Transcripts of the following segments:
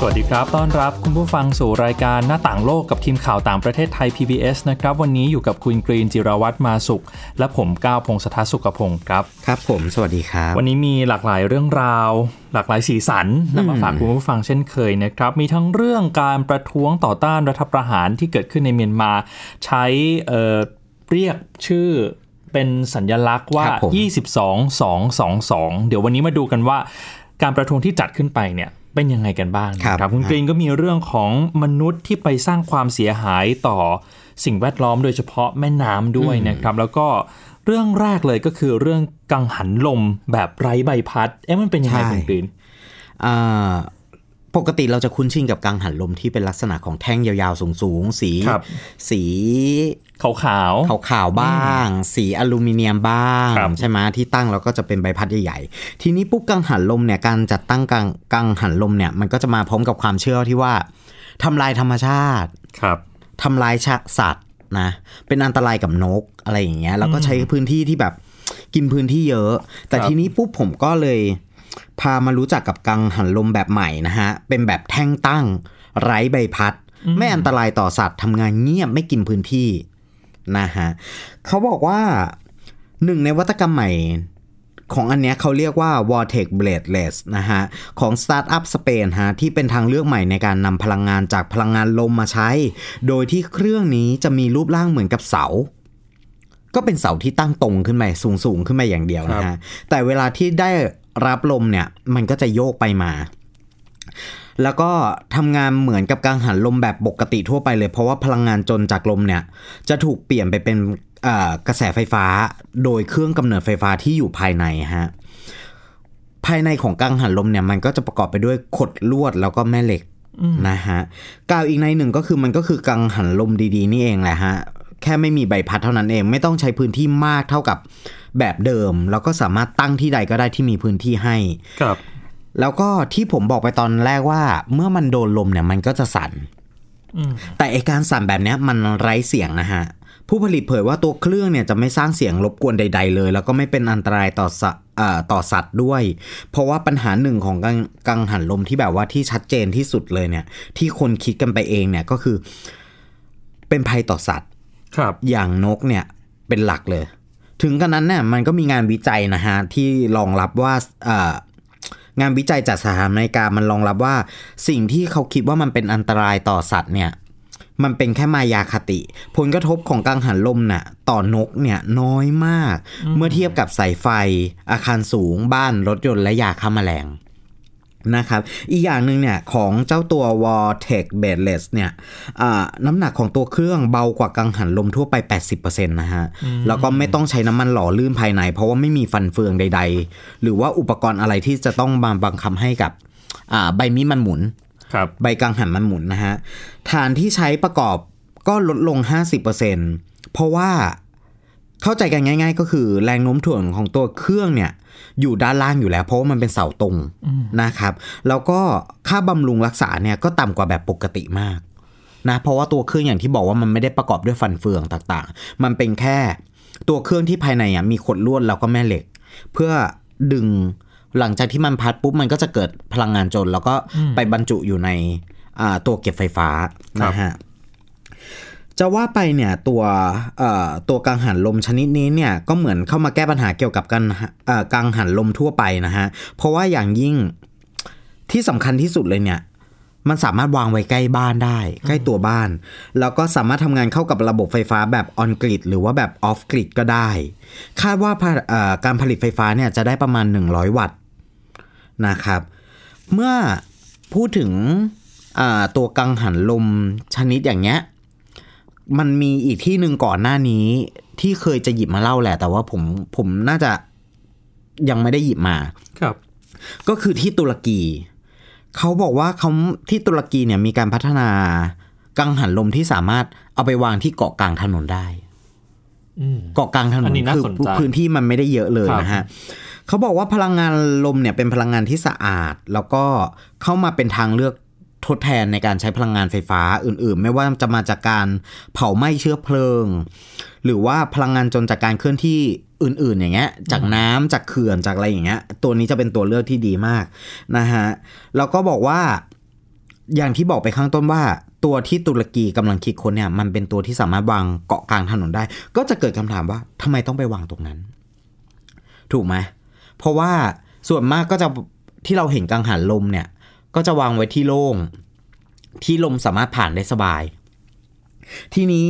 สวัสดีครับ ต้อนรับคุณผู้ฟังสู่รายการหน้าต่างโลกกับทีมข่าวต่างประเทศไทย PBS นะครับ วันนี้อยู่กับคุณกรีนจิรวัตรมาสุข และผมก้าวพงศธรสุขพงศ์ครับ ครับผม สวัสดีครับ วันนี้มีหลากหลายเรื่องราว หลากหลายสีสันนำมาฝากคุณผู้ฟังเช่นเคยนะครับ มีทั้งเรื่องการประท้วงต่อต้านรัฐประหารที่เกิดขึ้นในเมียนมา ใช้เอ่อเรียกชื่อเป็นสัญญลักษณ์ว่าครับผม22 222 เดี๋ยววันนี้มาดูกันว่าการประท้วงที่จัดขึ้นไปเนี่ย เป็นยังไงกันบ้างครับนะคุณกรีนก็มีเรื่องของมนุษย์ที่ไปสร้างความเสียหายต่อสิ่งแวดล้อมโดยเฉพาะแม่น้ำด้วยนะครับ แล้วก็เรื่องแรกเลยก็คือเรื่องกังหันลมแบบไร้ใบพัด เอ๊ะมันเป็นยังไงใช่คุณกรีนอ่าปกติเราจะคุ้นชินกับกังหันลมที่เป็นลักษณะของแท่งยาวๆสูงๆ สีค รับสีขาวขาวขาวๆบ้าง สีอลูมิเนียมบ้างครับใช่ไหมที่ตั้งแล้วก็จะเป็นใบพัดใหญ่ๆ ทีนี้ปุ๊บกังหันลมเนี่ยการจัดตั้งกังกังหันลมเนี่ยมันก็จะมาพร้อมกับความเชื่อที่ว่าทำลายธรรมชาติครับทำลายชะสัตว์นะเป็นอันตรายกับนกอะไรอย่างเงี้ยแล้วก็ใช้พื้นที่ที่แบบกินพื้นที่เยอะ แต่ครับทีนี้ปุ๊บผมก็เลยพามารู้จักกับกังหันลมแบบใหม่นะฮะ เป็นแบบแท่งตั้ง ไร้ใบพัด ไม่อันตรายต่อสัตว์ทำงานเงียบไม่กินพื้นที่ นะฮะเขาบอกว่าหนึ่งในวัตกรรมใหม่ของอันเนี้ยเขาเรียกว่า Vortex Bladeless นะฮะ ของสตาร์ทอัพสเปนฮะ ที่เป็นทางเลือกใหม่ในการนำพลังงานจากพลังงานลมมาใช้ โดยที่เครื่องนี้จะมีรูปร่างเหมือนกับเสา ก็เป็นเสาที่ตั้งตรงขึ้นไปสูงสูงๆขึ้นมาอย่างเดียวนะฮะ แต่เวลาที่ได้รับลมเนี่ย มันก็จะโยกไปมา แล้วก็ทำงานเหมือนกับกังหันลมแบบปกติทั่วไปเลย เพราะว่าพลังงานจนจากลมเนี่ย จะถูกเปลี่ยนไปเป็นเอ่อกระแสไฟฟ้า โดยเครื่องกำเนิดไฟฟ้าที่อยู่ภายในฮะภายในของกังหันลมเนี่ยมันก็จะประกอบไปด้วยขดลวดแล้วก็แม่เหล็กนะฮะกล่าวอีกในหนึ่งก็คือมันก็คือกังหันลมดีๆ นี่เองแหละฮะแค่ไม่มีใบพัดเท่านั้นเอง ไม่ต้องใช้พื้นที่มากเท่ากับแบบเดิม แล้วก็สามารถตั้งที่ใดก็ได้ที่มีพื้นที่ให้ครับ แล้วก็ที่ผมบอกไปตอนแรกว่า เมื่อมันโดนลมเนี่ยมันก็จะสั่นอืมแต่ไอการสั่นแบบเนี้ยมันไร้เสียงนะฮะ ผู้ผลิตเผยว่าตัวเครื่องเนี่ยจะไม่สร้างเสียงรบกวนใด ๆ เลย แล้วก็ไม่เป็นอันตรายต่อสะเอ่อต่อสัตว์ด้วย เพราะว่าปัญหาหนึ่งของกังกังหันลมที่แบบว่าที่ชัดเจนที่สุดเลยเนี่ย ที่คนคิดกันไปเองเนี่ยก็คือ เป็นภัยต่อสัตว์ครับ อย่างนกเนี่ยเป็นหลักเลย ถึงกันนั้นเนี่ยมันก็มีงานวิจัยนะฮะที่รองรับว่าเอ่อ งานวิจัยจากสหรัฐอเมริกามันรองรับว่า สิ่งที่เขาคิดว่ามันเป็นอันตรายต่อสัตว์เนี่ยมันเป็นแค่มายาคติ ผลกระทบของกังหันลมน่ะต่อนกเนี่ยน้อยมาก เมื่อเทียบกับสายไฟ อาคารสูงบ้านรถยนต์และยาฆ่าแมลง นะครับ อีกอย่างหนึ่งเนี่ยของเจ้าตัว Vortex Baseless เนี่ยอ่าน้ำหนักของตัวเครื่องเบากว่ากังหันลมทั่วไป 80%นะฮะ แล้วก็ไม่ต้องใช้น้ำมันหล่อลื่นภายใน เพราะว่าไม่มีฟันเฟืองใดๆ หรือว่าอุปกรณ์อะไรที่จะต้องมาบังคับให้กับอ่าใบมีดมันหมุนครับใบกังหันมันหมุนนะฮะ ฐานที่ใช้ประกอบก็ลดลง 50%เพราะว่าเข้าใจกันง่าย ๆ ก็คือแรงโน้มถ่วงของตัวเครื่องเนี่ย อยู่ด้านล่างอยู่แล้ว เพราะว่ามันเป็นเสาตรงนะครับ แล้วก็ค่าบำรุงรักษาเนี่ยก็ต่ำกว่าแบบปกติมากนะเพราะว่าตัวเครื่องอย่างที่บอกว่ามันไม่ได้ประกอบด้วยฟันเฟืองต่างๆ มันเป็นแค่ตัวเครื่องที่ภายในอะมีขดลวดแล้วก็แม่เหล็ก เพื่อดึงหลังจากที่มันพัดปุ๊บมันก็จะเกิดพลังงานจน แล้วก็ไปบรรจุอยู่ในอ่าตัวเก็บไฟฟ้าครับนะฮะ จะว่าไปเนี่ยตัวตัวกังหันลมชนิดนี้เนี่ยก็เหมือนเข้ามาแก้ปัญหาเกี่ยวกับการกังหันลมทั่วไปนะฮะ เพราะว่าอย่างยิ่งที่สำคัญที่สุดเลยเนี่ยมันสามารถวางไว้ใกล้บ้านได้ ใกล้ตัวบ้าน แล้วก็สามารถทำงานเข้ากับระบบไฟฟ้าแบบออนกริดหรือว่าแบบออฟกริดก็ได้ คาดว่าการผลิตไฟฟ้าเนี่ยจะได้ประมาณ 100 วัตต์นะครับ เมื่อพูดถึงตัวกังหันลมชนิดอย่างเงี้ย มันมีอีกที่หนึ่งก่อนหน้านี้ ที่เคยจะหยิบมาเล่าแหละ แต่ว่าผมผมน่าจะยังไม่ได้หยิบมา ครับ ก็คือที่ตุรกีเขาบอกว่าเขาที่ตุรกีเนี่ยมีการพัฒนากังหันลมที่สามารถเอาไปวางที่เกาะกลางถนนได้อืมเกาะกลางถนอันนนี้น่าคือสนใจพื้นที่มันไม่ได้เยอะเลยครับนะฮะเขาบอกว่าพลังงานลมเนี่ยเป็นพลังงานที่สะอาด แล้วก็เข้ามาเป็นทางเลือก ทดแทนในการใช้พลังงานไฟฟ้าอื่นๆ ไม่ว่าจะมาจากการเผาไหม้เชื้อเพลิง หรือว่าพลังงานจนจากการเคลื่อนที่อื่นๆ อย่างเงี้ย จากน้ำจากเขื่อนจากอะไรอย่างเงี้ย ตัวนี้จะเป็นตัวเลือกที่ดีมากนะฮะแล้วก็บอกว่าอย่างที่บอกไปข้างต้นว่าตัวที่ตุรกีกำลังคิดค้นเนี่ยมันเป็นตัวที่สามารถวางเกาะกลางถนนได้ ก็จะเกิดคำถามว่าทำไมต้องไปวางตรงนั้น ถูกไหมเพราะว่าส่วนมากก็จะที่เราเห็นกังหันลมเนี่ย ก็จะวางไว้ที่โล่ง ที่ลมสามารถผ่านได้สบาย ทีนี้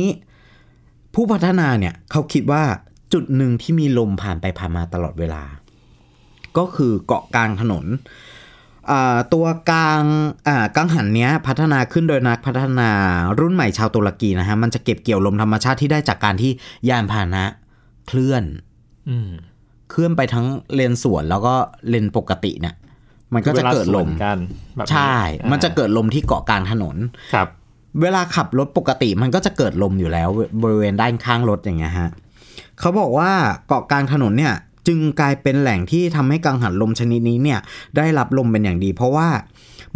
ผู้พัฒนาเนี่ยเขาคิดว่าจุดหนึ่งที่มีลมผ่านไปผ่านมาตลอดเวลา ก็คือเกาะกลางถนนอ่าตัวกลางอ่ากังหันเนี้ยพัฒนาขึ้นโดยนักพัฒนารุ่นใหม่ชาวตุรกีนะฮะมันจะเก็บเกี่ยวลมธรรมชาติที่ได้จากการที่ยานพาหนะเคลื่อนอืมเคลื่อนไปทั้งเลนสวนแล้วก็เลนปกติเนี่ย มันก็จะเกิดลมวาสวนกันแบบนี้ใช่อ่ามันจะเกิดลมที่เกาะกลางถนนครับ เวลาขับรถปกติมันก็จะเกิดลมอยู่แล้ว บริเวณด้านข้างรถอย่างเงี้ยฮะเขาบอกว่าเกาะกลางถนนเนี่ย จึงกลายเป็นแหล่งที่ทำให้กังหันลมชนิดนี้เนี่ย ได้รับลมเป็นอย่างดี เพราะว่า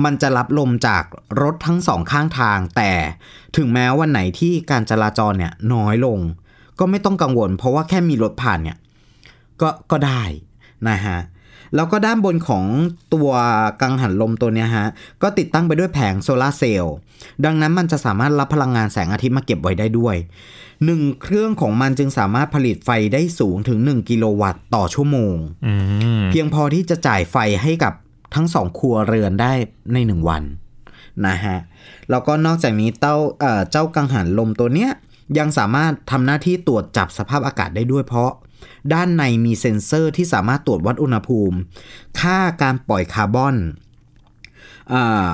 มันจะรับลมจากรถทั้งสองข้างทาง แต่ถึงแม้วันไหนที่การจราจรเนี่ยน้อยลง ก็ไม่ต้องกังวล เพราะว่าแค่มีรถผ่านเนี่ย ก็ก็ได้นะฮะ แล้วก็ด้านบนของตัวกังหันลมตัวเนี้ยฮะ ก็ติดตั้งไปด้วยแผงโซลาร์เซลล์ ดังนั้นมันจะสามารถรับพลังงานแสงอาทิตย์มาเก็บไว้ได้ด้วยหนึ่งเครื่องของมันจึงสามารถผลิตไฟได้สูงถึง 1 กิโลวัตต์ต่อชั่วโมงอืมเพียงพอที่จะจ่ายไฟให้กับทั้งสองครัวเรือนได้ในหนึ่งวันนะฮะ แล้วก็นอกจากนี้เต้าเอ่อเจ้ากังหันลมตัวเนี้ยยังสามารถทำหน้าที่ตรวจจับสภาพอากาศได้ด้วยเพราะ ด้านในมีเซ็นเซอร์ที่สามารถตรวจวัดอุณหภูมิ ค่าการปล่อยคาร์บอนอ่า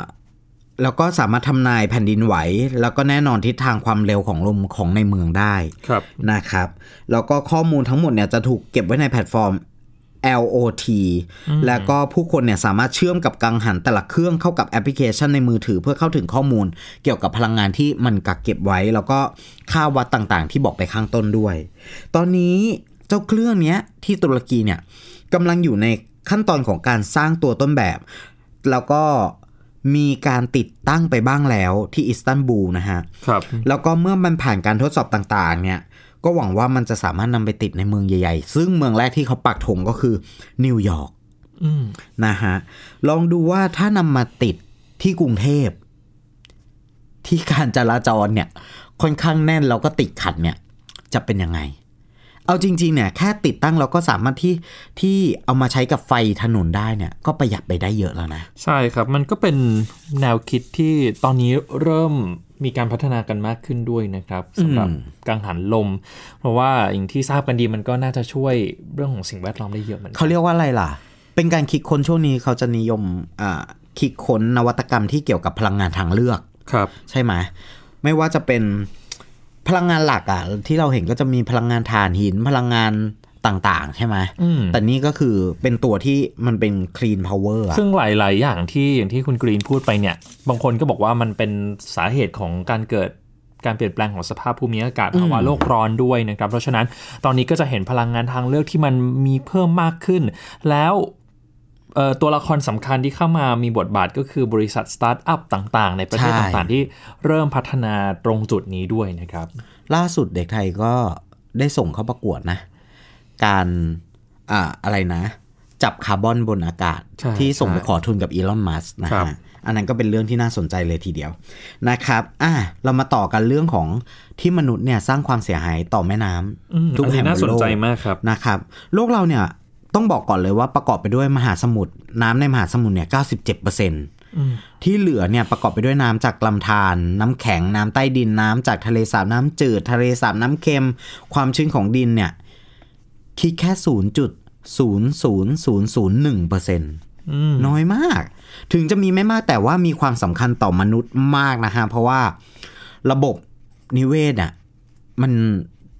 แล้วก็สามารถทำนายแผ่นดินไหว แล้วก็แน่นอนทิศทางความเร็วของลมของในเมืองได้ครับนะครับ แล้วก็ข้อมูลทั้งหมดเนี่ยจะถูกเก็บไว้ในแพลตฟอร์ม LOT แล้วก็ผู้คนเนี่ยสามารถเชื่อมกับกังหันแต่ละเครื่องเข้ากับแอปพลิเคชันในมือถือเพื่อเข้าถึงข้อมูล เกี่ยวกับพลังงานที่มันกักเก็บไว้ แล้วก็ค่าวัดต่างๆ ที่บอกไปข้างต้นด้วย ตอนนี้ เจ้าเครื่องเนี้ยที่ตุรกีเนี่ยกำลังอยู่ในขั้นตอนของการสร้างตัวต้นแบบ แล้วก็มีการติดตั้งไปบ้างแล้วที่อิสตันบูลนะฮะครับแล้วก็เมื่อมันผ่านการทดสอบต่างๆ เนี่ย ก็หวังว่ามันจะสามารถนำไปติดในเมืองใหญ่ๆ ซึ่งเมืองแรกที่เขาปักธงก็คือนิวยอร์กอืมนะฮะลองดูว่าถ้านำมาติดที่กรุงเทพ ที่การจราจรเนี่ย ค่อนข้างแน่นแล้วก็ติดขัดเนี่ย จะเป็นยังไง เอาจริงๆเนี่ยแค่ติดตั้งเราก็สามารถที่ที่เอามาใช้กับไฟถนนได้เนี่ยก็ประหยัดไปได้เยอะแล้วนะ ใช่ครับมันก็เป็นแนวคิดที่ตอนนี้เริ่มมีการพัฒนากันมากขึ้นด้วยนะครับสำหรับอืมกังหันลม เพราะว่าอย่างที่ทราบกันดีมันก็น่าจะช่วยเรื่องของสิ่งแวดล้อมได้เยอะเหมือนกัเขาเรียกว่าอะไรล่ะ เป็นการคิดค้นช่วงนี้เขาจะนิยมอ่าคิดค้นนวัตกรรมที่เกี่ยวกับพลังงานทางเลือกครับ ใช่ไหมไม่ว่าจะเป็น พลังงานหลักอะที่เราเห็นก็จะมีพลังงานถ่านหินพลังงานต่าง ๆ ใช่ไหมอืมแต่นี่ก็คือเป็นตัวที่มันเป็น clean power อะซึ่งหลาย ๆ อย่างที่อย่างที่คุณกรีนพูดไปเนี่ย บางคนก็บอกว่ามันเป็นสาเหตุของการเกิดการเปลี่ยนแปลงของสภาพภูมิอากาศภาวะโลกร้อนด้วยนะครับ เพราะฉะนั้นตอนนี้ก็จะเห็นพลังงานทางเลือกที่มันมีเพิ่มมากขึ้น แล้วเอ่อ ตัวละครสำคัญที่เข้ามามีบทบาทก็คือบริษัทสตาร์ทอัพต่างๆ ในประเทศใช่ต่างๆ ที่เริ่มพัฒนาตรงจุดนี้ด้วยนะครับ ล่าสุดเด็กไทยก็ได้ส่งเข้าประกวดนะ การอ่าอะไรนะ จับคาร์บอนบนอากาศใช่ที่ส่งไปใช่ขอทุนกับอีลอนมัสนะครัฮะบอันนั้นก็เป็นเรื่องที่น่าสนใจเลยทีเดียวนะครับ อะเรามาต่อกันเรื่องของที่มนุษย์เนี่ยสร้างความเสียหายต่อแม่น้ำอืมทุกอันแห่นี้งน่าบสนนโลกใจมากครับนะครับ โลกเราเนี่ย ต้องบอกก่อนเลยว่าประกอบไปด้วยมหาสมุทรน้ำในมหาสมุทรเนี่ย97%ที่เหลือเนี่ยประกอบไปด้วยน้ำจากลำธารน้ำแข็งน้ำใต้ดินน้ำจากทะเลสาบน้ำจืด ทะเลสาบน้ำเค็ม ความชื้นของดินเนี่ยคิดแค่0.00001%น้อยมาก ถึงจะมีไม่มากแต่ว่ามีความสำคัญต่อมนุษย์มากนะฮะ เพราะว่าระบบนิเวศอะมัน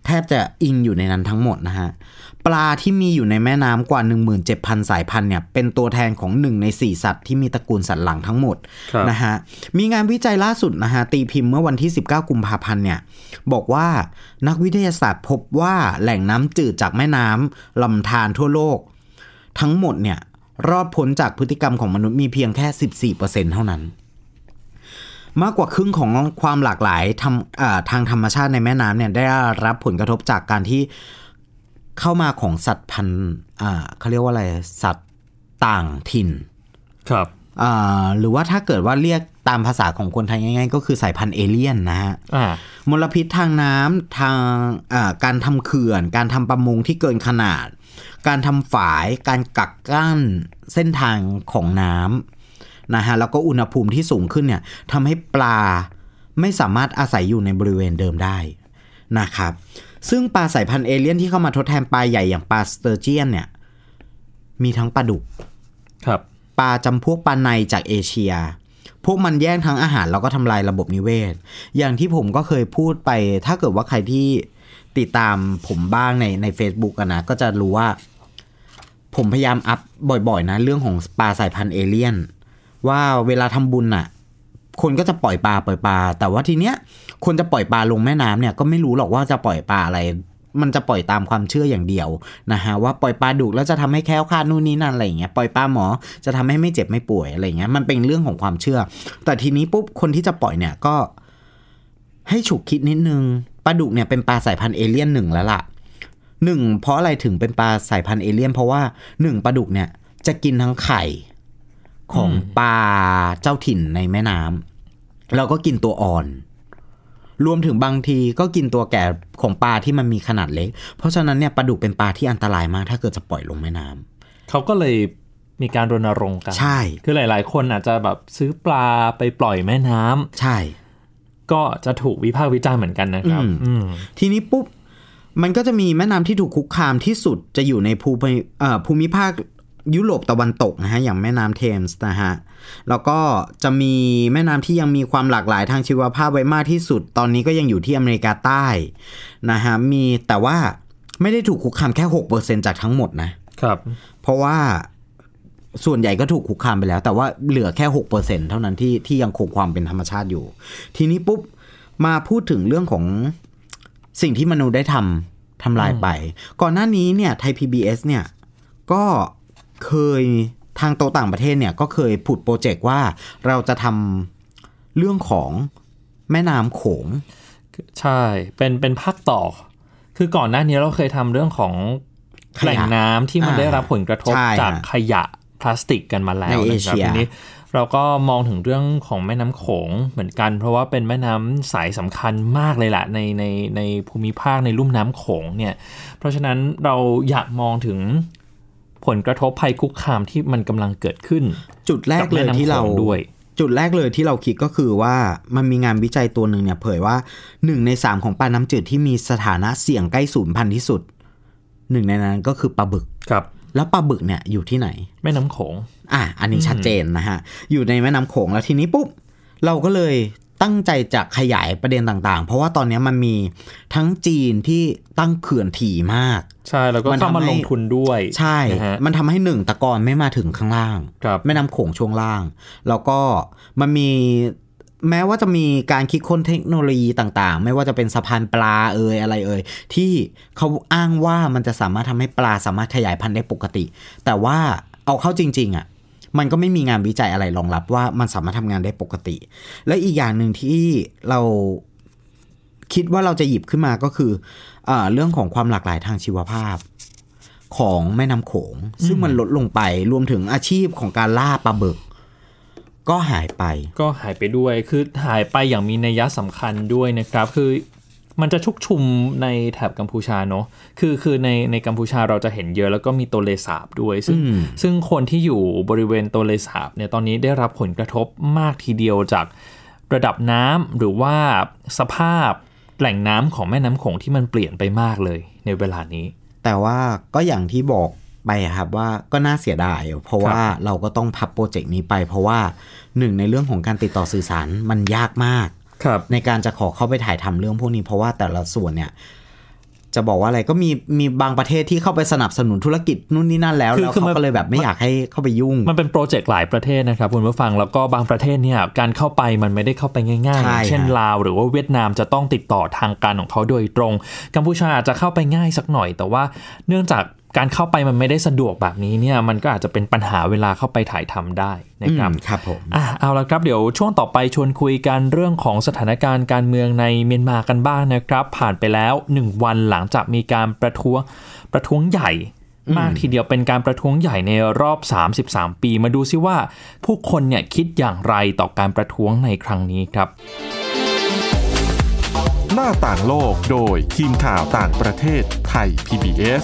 แทบจะอิงอยู่ในนั้นทั้งหมดนะฮะ ปลาที่มีอยู่ในแม่น้ำกว่า 17,000 สายพันธุ์เนี่ย เป็นตัวแทนของหนึ่งใน4สัตว์ที่มีตระกูลสัตว์หลังทั้งหมดครับนะฮะ มีงานวิจัยล่าสุดนะฮะ ตีพิมพ์เมื่อวันที่ 19 กุมภาพันธ์เนี่ย บอกว่านักวิทยาศาสตร์พบว่าแหล่งน้ำจืดจากแม่น้ำลำธารทั่วโลก ทั้งหมดเนี่ยรอดพ้นจากพฤติกรรมของมนุษย์มีเพียงแค่ 14%เท่านั้น มากกว่าครึ่งของความหลากหลายทำอ่าทางธรรมชาติในแม่น้ำเนี่ยได้รับผลกระทบจากการที่เข้ามาของสัตว์พันธุ์อ่าเขาเรียกว่าอะไรสัตว์ต่างถิ่น ครับอ่าหรือว่าถ้าเกิดว่าเรียกตามภาษาของคนไทยง่าย ๆ ก็คือสายพันธุ์เอเลี่ยนนะฮะอ่ามลพิษทางน้ำทางอ่าการทำเขื่อน การทำประมงที่เกินขนาด การทำฝาย การกักกั้นเส้นทางของน้ำ นะฮะแล้วก็อุณหภูมิที่สูงขึ้นเนี่ยทำให้ปลาไม่สามารถอาศัยอยู่ในบริเวณเดิมได้นะครับ ซึ่งปลาสายพันธุ์เอเลี่ยนที่เข้ามาทดแทนปลาใหญ่อย่างปลาสเตอร์เจียนเนี่ยมีทั้งปลาดุกครับปลาจำพวกปลาในจากเอเชีย พวกมันแย่งทั้งอาหารแล้วก็ทำลายระบบนิเวศ อย่างที่ผมก็เคยพูดไป ถ้าเกิดว่าใครที่ติดตามผมบ้างในใน Facebook อะนะ ก็จะรู้ว่า ผมพยายามอัพบ่อยๆ นะ เรื่องของปลาสายพันธุ์เอเลี่ยน ว่าเวลาทำบุญน่ะ คนก็จะปล่อยปลาปล่อยปลาแต่ว่าทีเนี้ยคนจะปล่อยปลาลงแม่น้ำเนี่ยก็ไม่รู้หรอกว่าจะปล่อยปลาอะไร มันจะปล่อยตามความเชื่ออย่างเดียวนะฮะว่าปล่อยปลาดุกแล้วจะทำให้แค้วคาดนู่นนี่นั่นอะไรอย่างเงี้ยปล่อยปลาหมอจะทำให้ไม่เจ็บไม่ป่วยอะไรเงี้ยมันเป็นเรื่องของความเชื่อ แต่ทีนี้ปุ๊บคนที่จะปล่อยเนี่ยก็ ให้ฉุกคิดนิดนึงปลาดุกเนี่ยเป็นปลาสายพันธุ์เอเลี่ยนหนึ่งแล้วล่ะหนึ่งเพราะอะไรถึงเป็นปลาสายพันธุ์เอเลี่ยนเพราะว่าหนึ่งปลาดุกเนี่ยจะกินทั้งไข่ ของอืมปลาเจ้าถิ่นในแม่น้ำแล้วก็กินตัวอ่อน รวมถึงบางทีก็กินตัวแก่ของปลาที่มันมีขนาดเล็ก เพราะฉะนั้นเนี่ยปลาดุกเป็นปลาที่อันตรายมาก ถ้าเกิดจะปล่อยลงแม่น้ำเขาก็เลยมีการรณรงค์กัน ใช่ คือหลาย ๆ คนอาจจะแบบซื้อปลาไปปล่อยแม่น้ำใช่ ก็จะถูกวิพากษ์วิจารณ์เหมือนกันนะครับอืมอืมทีนี้ปุ๊บมันก็จะมีแม่น้ำที่ถูกคุกคามที่สุดจะอยู่ในภูมิเอ่อภูมิภาค ยุโรปตะวันตกนะฮะอย่างแม่น้ำเทมส์นะฮะแล้วก็จะมีแม่น้ำที่ยังมีความหลากหลายทางชีวภาพไว้มากที่สุด ตอนนี้ก็ยังอยู่ที่อเมริกาใต้นะฮะมีแต่ว่าไม่ได้ถูกคุกคามแค่ 6%จากทั้งหมดนะครับ เพราะว่าส่วนใหญ่ก็ถูกคุกคามไปแล้ว แต่ว่าเหลือแค่หกเปอร์เซ็นเท่านั้นที่ที่ยังคงความเป็นธรรมชาติอยู่ ทีนี้ปุ๊บมาพูดถึงเรื่องของสิ่งที่มนุษย์ได้ทำทำลายไป ก่อนหน้านี้เนี่ยไทย PBS เนี่ยก็ เคยทางโตะต่างประเทศเนี่ยก็เคยผุดโปรเจกต์ว่าเราจะทำเรื่องของแม่น้ำโขง ใช่ เป็นเป็นภาคต่อ คือก่อนหน้านี้เราเคยทำเรื่องของขยะแหล่งน้ำที่มันอ่าได้รับผลกระทบใช่จากฮะขยะพลาสติกกันมาแล้วในเอนะเชีครับยทีนี้เราก็มองถึงเรื่องของแม่น้ำโขงเหมือนกัน เพราะว่าเป็นแม่น้ำสายสำคัญมากเลยแหละในในในภูมิภาคในลุ่มน้ำโขงเนี่ย เพราะฉะนั้นเราอยากมองถึง ผลกระทบภัยคุกคามที่มันกำลังเกิดขึ้น จุดแรกกับเลแม่ยน้ำที่เราโขงด้วย จุดแรกเลยที่เราคิดก็คือว่ามันมีงานวิจัยตัวหนึ่งเนี่ยเผยว่าหนึ่งในสามของปลาน้ำจืดที่มีสถานะเสี่ยงใกล้สูญพันธุ์ที่สุดหนึ่งในนั้นก็คือปลาบึกครับ แล้วปลาบึกเนี่ยอยู่ที่ไหน แม่น้ำโขง อะอันนี้ชัดเจนนะฮะ อยู่ในแม่น้ำโขงแล้วทีนี้ปุ๊บเราก็เลย ตั้งใจจะขยายประเด็นต่างๆ เพราะว่าตอนนี้มันมีทั้งจีนที่ตั้งเขื่อนถี่มาก ใช่แล้วก็มันเข้ามาทำให้ลงทุนด้วย ใช่นะฮะมันทำให้หนึ่งตะกอนไม่มาถึงข้างล่างครับแม่น้ำโขงช่วงล่าง แล้วก็มันมีแม้ว่าจะมีการคิดค้นเทคโนโลยีต่างๆ ไม่ว่าจะเป็นสะพานปลาเอยอะไรเอยที่เขาอ้างว่ามันจะสามารถทำให้ปลาสามารถขยายพันธุ์ได้ปกติ แต่ว่าเอาเข้าจริง ๆอะ มันก็ไม่มีงานวิจัยอะไรรองรับว่ามันสามารถทำงานได้ปกติ และอีกอย่างหนึ่งที่เราคิดว่าเราจะหยิบขึ้นมาก็คือเออเรื่องของความหลากหลายทางชีวภาพของแม่น้ำโขง ซึ่งมันลดลงไปรวมถึงอาชีพของการล่าปลาบึก ก็หายไป ก็หายไปด้วยคือหายไปอย่างมีนัยสำคัญด้วยนะครับ คือ มันจะชุกชุมในแถบกัมพูชาเนอะคือคือในในกัมพูชาเราจะเห็นเยอะแล้วก็มีตัวเลสาบด้วย ซึ่งอืมซึ่งคนที่อยู่บริเวณตัวเลสาบเนี่ยตอนนี้ได้รับผลกระทบมากทีเดียวจากระดับน้ำหรือว่าสภาพแหล่งน้ำของแม่น้ำโขงที่มันเปลี่ยนไปมากเลยในเวลานี้ แต่ว่าก็อย่างที่บอกไปครับว่าก็น่าเสียดายเพราะว่าเราก็ต้องพับโปรเจกต์นี้ไป เพราะว่าหนึ่งในเรื่องของการติดต่อสื่อสารมันยากมากครับ ในการจะขอเข้าไปถ่ายทำเรื่องพวกนี้ เพราะว่าแต่ละส่วนเนี่ยจะบอกว่าอะไรก็มีมีบางประเทศที่เข้าไปสนับสนุนธุรกิจนู่นนี่นั่นแล้วคือแล้วคือเขามันก็เลยแบบไม่อยากให้เข้าไปยุ่ง มันเป็นโปรเจกต์หลายประเทศนะครับคุณผู้ฟังแล้วก็บางประเทศเนี่ยการเข้าไปมันไม่ได้เข้าไปง่ายๆใช่อย่างเช่นฮะลาว หรือว่าเวียดนามจะต้องติดต่อทางการของเขาโดยตรง กัมพูชาอาจจะเข้าไปง่ายสักหน่อย แต่ว่าเนื่องจาก การเข้าไปมันไม่ได้สะดวกแบบนี้เนี่ยมันก็อาจจะเป็นปัญหาเวลาเข้าไปถ่ายทำได้นะครับอืมครับผมอะเอาละครับเดี๋ยวช่วงต่อไปชวนคุยกันเรื่องของสถานการณ์การเมืองในเมียนมากันบ้างนะครับ ผ่านไปแล้ว 1 วันหลังจากมีการประท้วงประท้วงใหญ่มากทีเดียวเป็นการประท้วงใหญ่ในรอบ 33 ปีมาดูซิว่า ผู้คนเนี่ยคิดอย่างไรต่อการประท้วงในครั้งนี้ครับ หน้าต่างโลกโดยทีมข่าวต่างประเทศไทย PBS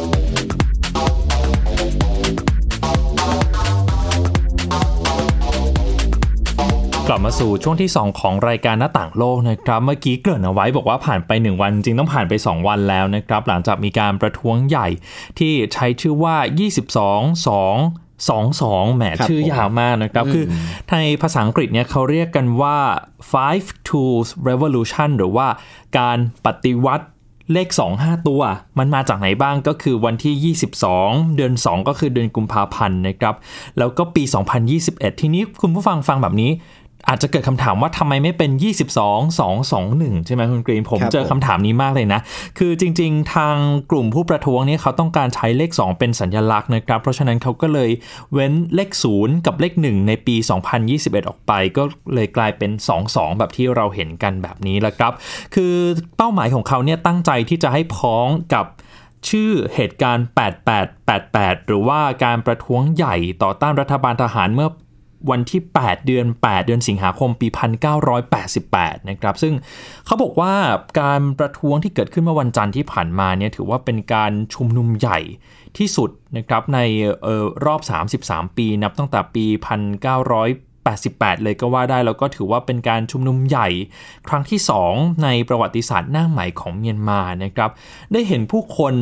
กลับมาสู่ช่วงที่ 2 ของรายการหน้าต่างโลกนะครับ เมื่อกี้เกริ่นเอาไว้บอกว่าผ่านไป 1 วัน จริงต้องผ่านไป 2 วันแล้วนะครับ หลังจากมีการประท้วงใหญ่ที่ใช้ชื่อว่า 22 2 2 2แหมครับชื่อยาวมากนะครับ คือในภาษาอังกฤษเนี่ยเขาเรียกกันว่า five tools revolution หรือว่าการปฏิวัติเลข 2 5 ตัว มันมาจากไหนบ้างก็คือวันที่ 22 เดือน 2 ก็คือเดือนกุมภาพันธ์นะครับ แล้วก็ปี 2021 ทีนี้คุณผู้ฟังฟังแบบนี้ อาจจะเกิดคำถามว่าทำไมไม่เป็น 22 2 2 1 ใช่ไหมคุณกรีน ผมครับเจอคำถามนี้มากเลยนะ คือจริงๆ ทางกลุ่มผู้ประท้วงเนี่ยเขาต้องการใช้เลข 2 เป็นสัญลักษณ์นะครับ เพราะฉะนั้นเขาก็เลยเว้นเลข 0 กับเลข 1 ในปี 2021 ออกไป ก็เลยกลายเป็น 2 2 แบบที่เราเห็นกันแบบนี้แหละครับ คือเป้าหมายของเขาเนี่ยตั้งใจที่จะให้พ้องกับชื่อเหตุการณ์ 8888 หรือว่าการประท้วงใหญ่ต่อต้านรัฐบาลทหารเมื่อ วันที่ 8 เดือน 8 เดือนสิงหาคมปี 1988 นะครับ ซึ่งเขาบอกว่าการประท้วงที่เกิดขึ้นเมื่อวันจันทร์ที่ผ่านมาเนี่ยถือว่าเป็นการชุมนุมใหญ่ที่สุดนะครับในออรอบ 33 ปีนับตั้งแต่ปี 1988 เลยก็ว่าได้แล้วก็ถือว่าเป็นการชุมนุมใหญ่ ครั้งที่ 2 ในประวัติศาสตร์หน้าใหม่ของเมียนมานะครับ ได้เห็นผู้คน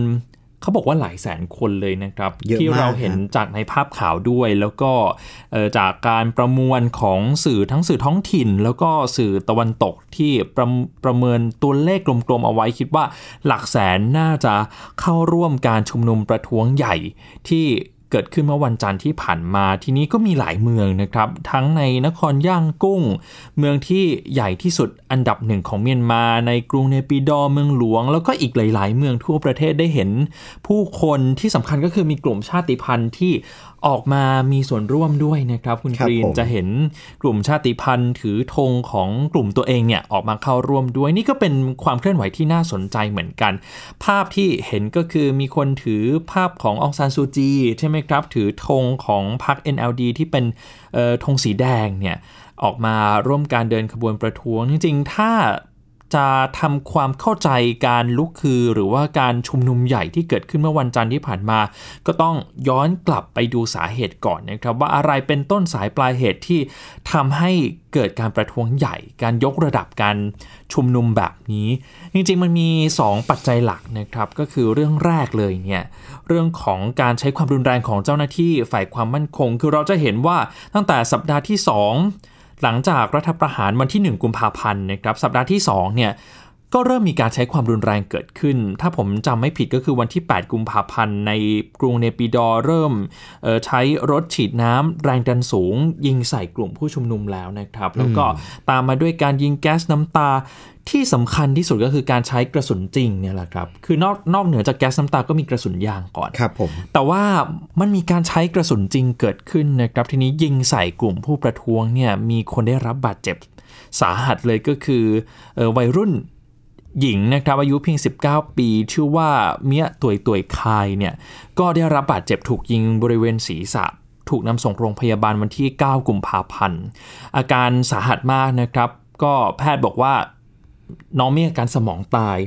เขาบอกว่าหลายแสนคนเลยนะครับเยอะมากที่เราเห็นจากในภาพข่าวด้วย แล้วก็เอ่อจากการประมวลของสื่อทั้งสื่อท้องถิ่น แล้วก็สื่อตะวันตกที่ประประเมินตัวเลขกลมๆเอาไว้คิดว่าหลักแสนน่าจะเข้าร่วมการชุมนุมประท้วงใหญ่ที่ เกิดขึ้นเมื่อวันจันทร์ที่ผ่านมาทีนี้ก็มีหลายเมืองนะครับ ทั้งในนครย่างกุ้ง เมืองที่ใหญ่ที่สุดอันดับหนึ่งของเมียนมาในกรุงเนปิดอเมืองหลวง แล้วก็อีกหลาย ๆ เมืองทั่วประเทศได้เห็น ผู้คนที่สำคัญก็คือมีกลุ่มชาติพันธุ์ที่ ออกมามีส่วนร่วมด้วยนะครับ คุณครับกรีนผมจะเห็นกลุ่มชาติพันธุ์ถือธงของกลุ่มตัวเองเนี่ยออกมาเข้าร่วมด้วย นี่ก็เป็นความเคลื่อนไหวที่น่าสนใจเหมือนกัน ภาพที่เห็นก็คือมีคนถือภาพขององซานซูจีใช่ไหมครับ ถือธงของพรรค NLD ที่เป็นเอ่อธงสีแดงเนี่ยออกมาร่วมการเดินขบวนประท้วง จริงๆ ถ้า จะทำความเข้าใจการลุกคือ หรือว่าการชุมนุมใหญ่ที่เกิดขึ้นเมื่อวันจันทร์ที่ผ่านมา ก็ต้องย้อนกลับไปดูสาเหตุก่อนนะครับ ว่าอะไรเป็นต้นสายปลายเหตุที่ทำให้เกิดการประท้วงใหญ่ การยกระดับการชุมนุมแบบนี้ จริงๆมันมี 2 ปัจจัยหลักนะครับ ก็คือเรื่องแรกเลยเนี่ยเรื่องของการใช้ความรุนแรงของเจ้าหน้าที่ฝ่ายความมั่นคง คือเราจะเห็นว่าตั้งแต่สัปดาห์ที่ 2 หลังจากรัฐประหารวันที่ 1 กุมภาพันธ์นะครับสัปดาห์ที่2เนี่ย ก็เริ่มมีการใช้ความรุนแรงเกิดขึ้น ถ้าผมจำไม่ผิดก็คือวันที่ 8 กุมภาพันธ์ในกรุงเนปิดอร์เริ่มใช้รถฉีดน้ำแรงดันสูง ยิงใส่กลุ่มผู้ชุมนุมแล้วนะครับ แล้วก็ตามมาด้วยการยิงแก๊สน้ำตาที่สำคัญที่สุดก็คือการใช้กระสุนจริงเนี่ยแหละครับ คือนอกนอกเหนือจากแก๊สน้ำตาก็มีกระสุนยางก่อนครับผมแต่ว่ามันมีการใช้กระสุนจริงเกิดขึ้นนะครับ ทีนี้ยิงใส่กลุ่มผู้ประท้วงเนี่ยมีคนได้รับบาดเจ็บสาหัสเลยก็คืออวัยรุ่น หญิงนะครับอายุเพียง 19 ปี ชื่อว่าเมียตุยตุยคายเนี่ยก็ได้รับบาดเจ็บถูกยิงบริเวณศีรษะ ถูกนำส่งโรงพยาบาลวันที่ 9 กุมภาพันธ์ อาการสาหัสมากนะครับ ก็แพทย์บอกว่าน้องมีอาการสมองตาย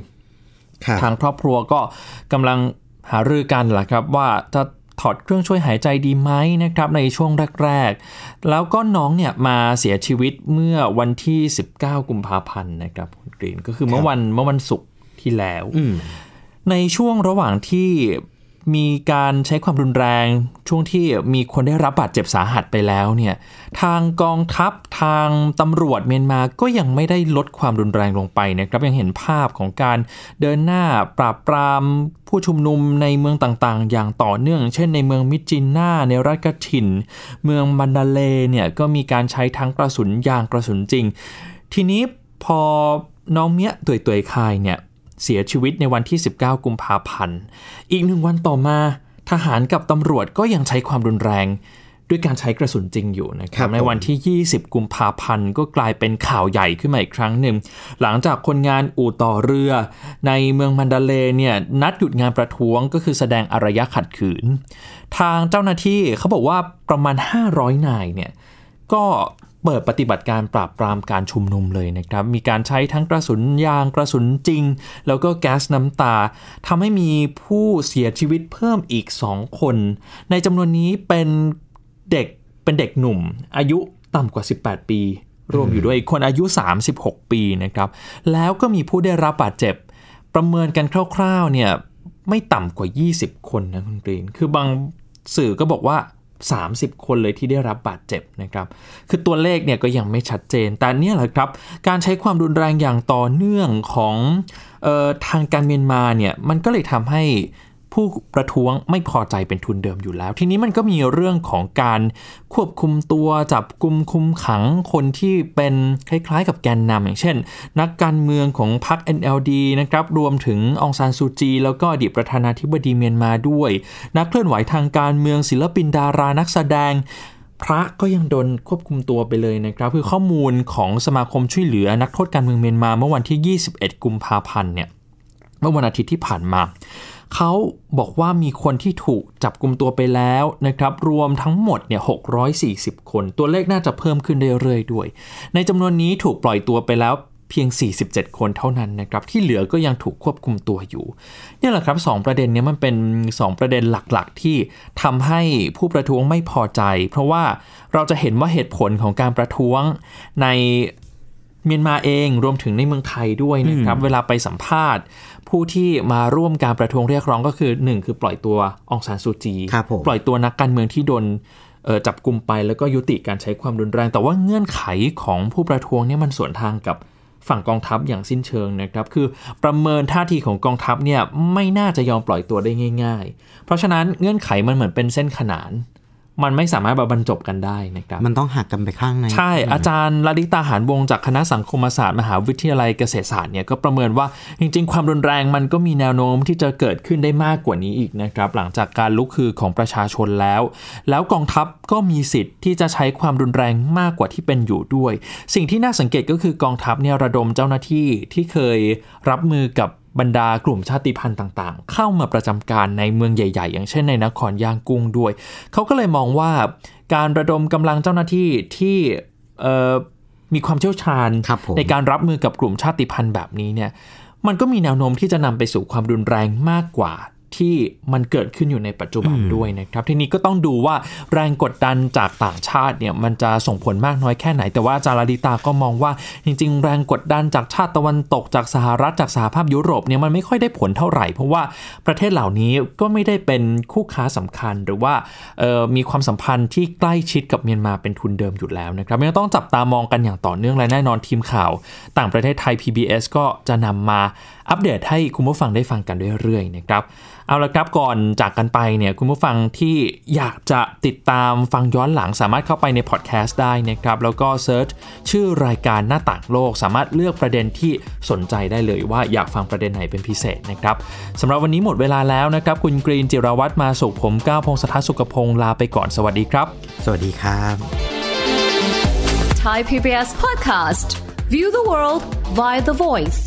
ทางครอบครัวก็กำลังหารือกันแหละครับว่าจะ ถอดเครื่องช่วยหายใจดีไหมนะครับในช่วงแรกๆ แล้วก็น้องเนี่ยมาเสียชีวิตเมื่อวันที่ 19 กุมภาพันธ์นะครับคุณกรีนก็คือเมื่อวันเมื่อวันศุกร์ที่แล้ว ในช่วงระหว่างที่ มีการใช้ความรุนแรงช่วงที่มีคนได้รับบาดเจ็บสาหัสไปแล้วเนี่ยทางกองทัพทางตำรวจเมียนมาก็ยังไม่ได้ลดความรุนแรงลงไปนะครับยังเห็นภาพของการเดินหน้าปราบปรามผู้ชุมนุมในเมืองต่างๆ อย่างต่อเนื่อง เช่นในเมืองมิจินนาในรัฐกะถิน เมืองมันดาเลเนี่ยก็มีการใช้ทั้งกระสุนยางกระสุนจริง ทีนี้พอน้องเมียตุยตุยคายเนี่ย เสียชีวิตในวันที่ 19 กุมภาพันธ์ อีกหนึ่งวันต่อมาทหารกับตำรวจก็ยังใช้ความรุนแรง ด้วยการใช้กระสุนจริงอยู่นะครับในวันที่ 20 กุมภาพันธ์ก็กลายเป็นข่าวใหญ่ขึ้นมาอีกครั้งหนึ่ง หลังจากคนงานอู่ต่อเรือ ในเมืองมันดาเลเนี่ยนัดหยุดงานประท้วงก็คือแสดงอารยะขัดขืน ทางเจ้าหน้าที่เขาบอกว่าประมาณ 500 นายเนี่ยก็ เปิดปฏิบัติการปราบปรามการชุมนุมเลยนะครับ มีการใช้ทั้งกระสุนยางกระสุนจริง แล้วก็แก๊สน้ำตาทำให้มีผู้เสียชีวิตเพิ่มอีก 2 คน ในจำนวนนี้เป็นเด็กเป็นเด็กหนุ่ม อายุต่ำกว่า 18 ปี รวมอยู่ด้วยคนอายุ 36 ปีนะครับ แล้วก็มีผู้ได้รับบาดเจ็บ ประเมินกันคร่าวๆเนี่ยไม่ต่ำกว่า 20 คนนะคุณกรีน คือบางสื่อก็บอกว่า 30 คนเลยที่ได้รับบาดเจ็บนะครับ คือตัวเลขเนี่ยก็ยังไม่ชัดเจน แต่เนี่ยแหละครับ การใช้ความรุนแรงอย่างต่อเนื่องของออทางการเมียนมาเนี่ย มันก็เลยทำให้ ผู้ประท้วงไม่พอใจเป็นทุนเดิมอยู่แล้ว ทีนี้มันก็มีเรื่องของการควบคุมตัวจับกลุ่มคุมขังคนที่เป็นคล้ายๆ กับแกนนำอย่างเช่น นักการเมืองของพรรค NLD นะครับรวมถึงองซานซูจี แล้วก็อดีตประธานาธิบดีเมียนมาด้วย นักเคลื่อนไหวทางการเมืองศิลปินดารานักแสดงพระก็ยังโดนควบคุมตัวไปเลยนะครับ คือข้อมูลของสมาคมช่วยเหลือนักโทษการเมืองเมียนมาเมื่อวันที่ 21 กุมภาพันธ์เนี่ย เมื่อวันอาทิตย์ที่ผ่านมา เขาบอกว่ามีคนที่ถูกจับกลุ่มตัวไปแล้วนะครับ รวมทั้งหมดเนี่ย640 คน ตัวเลขน่าจะเพิ่มขึ้นเรื่อยๆด้วย ในจำนวนนี้ถูกปล่อยตัวไปแล้วเพียง 47 คนเท่านั้นนะครับ ที่เหลือก็ยังถูกควบคุมตัวอยู่นี่แหละครับ 2 ประเด็นนี้มันเป็น 2 ประเด็นหลักๆ ที่ทำให้ผู้ประท้วงไม่พอใจ เพราะว่าเราจะเห็นว่าเหตุผลของการประท้วงในเมียนมาเองรวมถึงในเมืองไทยด้วยนะครับ เวลาไปสัมภาษณ์ ผู้ที่มาร่วมการประท้วงเรียกร้องก็คือ1คือปล่อยตัวองซานซูจี ปล่อยตัวนักการเมืองที่โดนจับกลุ่มไปแล้วก็ยุติการใช้ความรุนแรง แต่ว่าเงื่อนไขของผู้ประท้วงเนี่ยมันสวนทางกับฝั่งกองทัพอย่างสิ้นเชิงนะครับ คือประเมินท่าทีของกองทัพเนี่ยไม่น่าจะยอมปล่อยตัวได้ง่าย ๆ เพราะฉะนั้นเงื่อนไขมันเหมือนเป็นเส้นขนาน มันไม่สามารถบรรจบกันได้นะครับ มันต้องหักกันไปข้างใน ใช่ อาจารย์ลดิตาหารวงจากคณะสังคมศาสตร์มหาวิทยาลัยเกษตรศาสตร์เนี่ยก็ประเมินว่าจริง ๆ ความรุนแรงมันก็มีแนวโน้มที่จะเกิดขึ้นได้มากกว่านี้อีกนะครับ หลังจากการลุกคือของประชาชนแล้ว แล้วกองทัพก็มีสิทธิ์ที่จะใช้ความรุนแรงมากกว่าที่เป็นอยู่ด้วย สิ่งที่น่าสังเกตก็คือกองทัพเนี่ยระดมเจ้าหน้าที่ที่เคยรับมือกับ บรรดากลุ่มชาติพันธุ์ต่างๆ เข้ามาประจำการในเมืองใหญ่ ๆ อย่างเช่นในนครย่างกุ้งด้วย เขาก็เลยมองว่าการระดมกำลังเจ้าหน้าที่ที่มีความเชี่ยวชาญครับผมในการรับมือกับกลุ่มชาติพันธุ์แบบนี้เนี่ยมันก็มีแนวโน้มที่จะนำไปสู่ความรุนแรงมากกว่า ที่มันเกิดขึ้นอยู่ในปัจจุบันด้วยนะครับ ทีนี้ก็ต้องดูว่าแรงกดดันจากต่างชาติเนี่ยมันจะส่งผลมากน้อยแค่ไหน แต่ว่าจาราดิตาก็มองว่าจริง ๆ แรงกดดันจากชาติตะวันตกจากสหรัฐจากสหภาพยุโรปเนี่ยมันไม่ค่อยได้ผลเท่าไหร่ เพราะว่าประเทศเหล่านี้ก็ไม่ได้เป็นคู่ค้าสำคัญหรือว่าเอ่อมีความสัมพันธ์ที่ใกล้ชิดกับเมียนมาเป็นทุนเดิมอยู่แล้วนะครับยังต้องจับตามองกันอย่างต่อเนื่องและแน่นอนทีมข่าว ต่างประเทศไทย PBS ก็จะนำมาอัปเดตให้คุณผู้ฟังได้ฟังกันเรื่อยๆนะครับเอาละครับก่อนจากกันไปเนี่ยคุณผู้ฟังที่อยากจะติดตามฟังย้อนหลังสามารถเข้าไปในพอดแคสต์ได้นะครับ แล้วก็ search ชื่อรายการหน้าต่างโลก สามารถเลือกประเด็นที่สนใจได้เลยว่าอยากฟังประเด็นไหนเป็นพิเศษนะครับสำหรับวันนี้หมดเวลาแล้วนะครับ คุณกรีนจิรวัตรมาสุขผมก้าวพงศธรสุขพงศ์ลาไปก่อนสวัสดีครับ สวัสดีครับ Thai PBS podcast. View the world via the voice.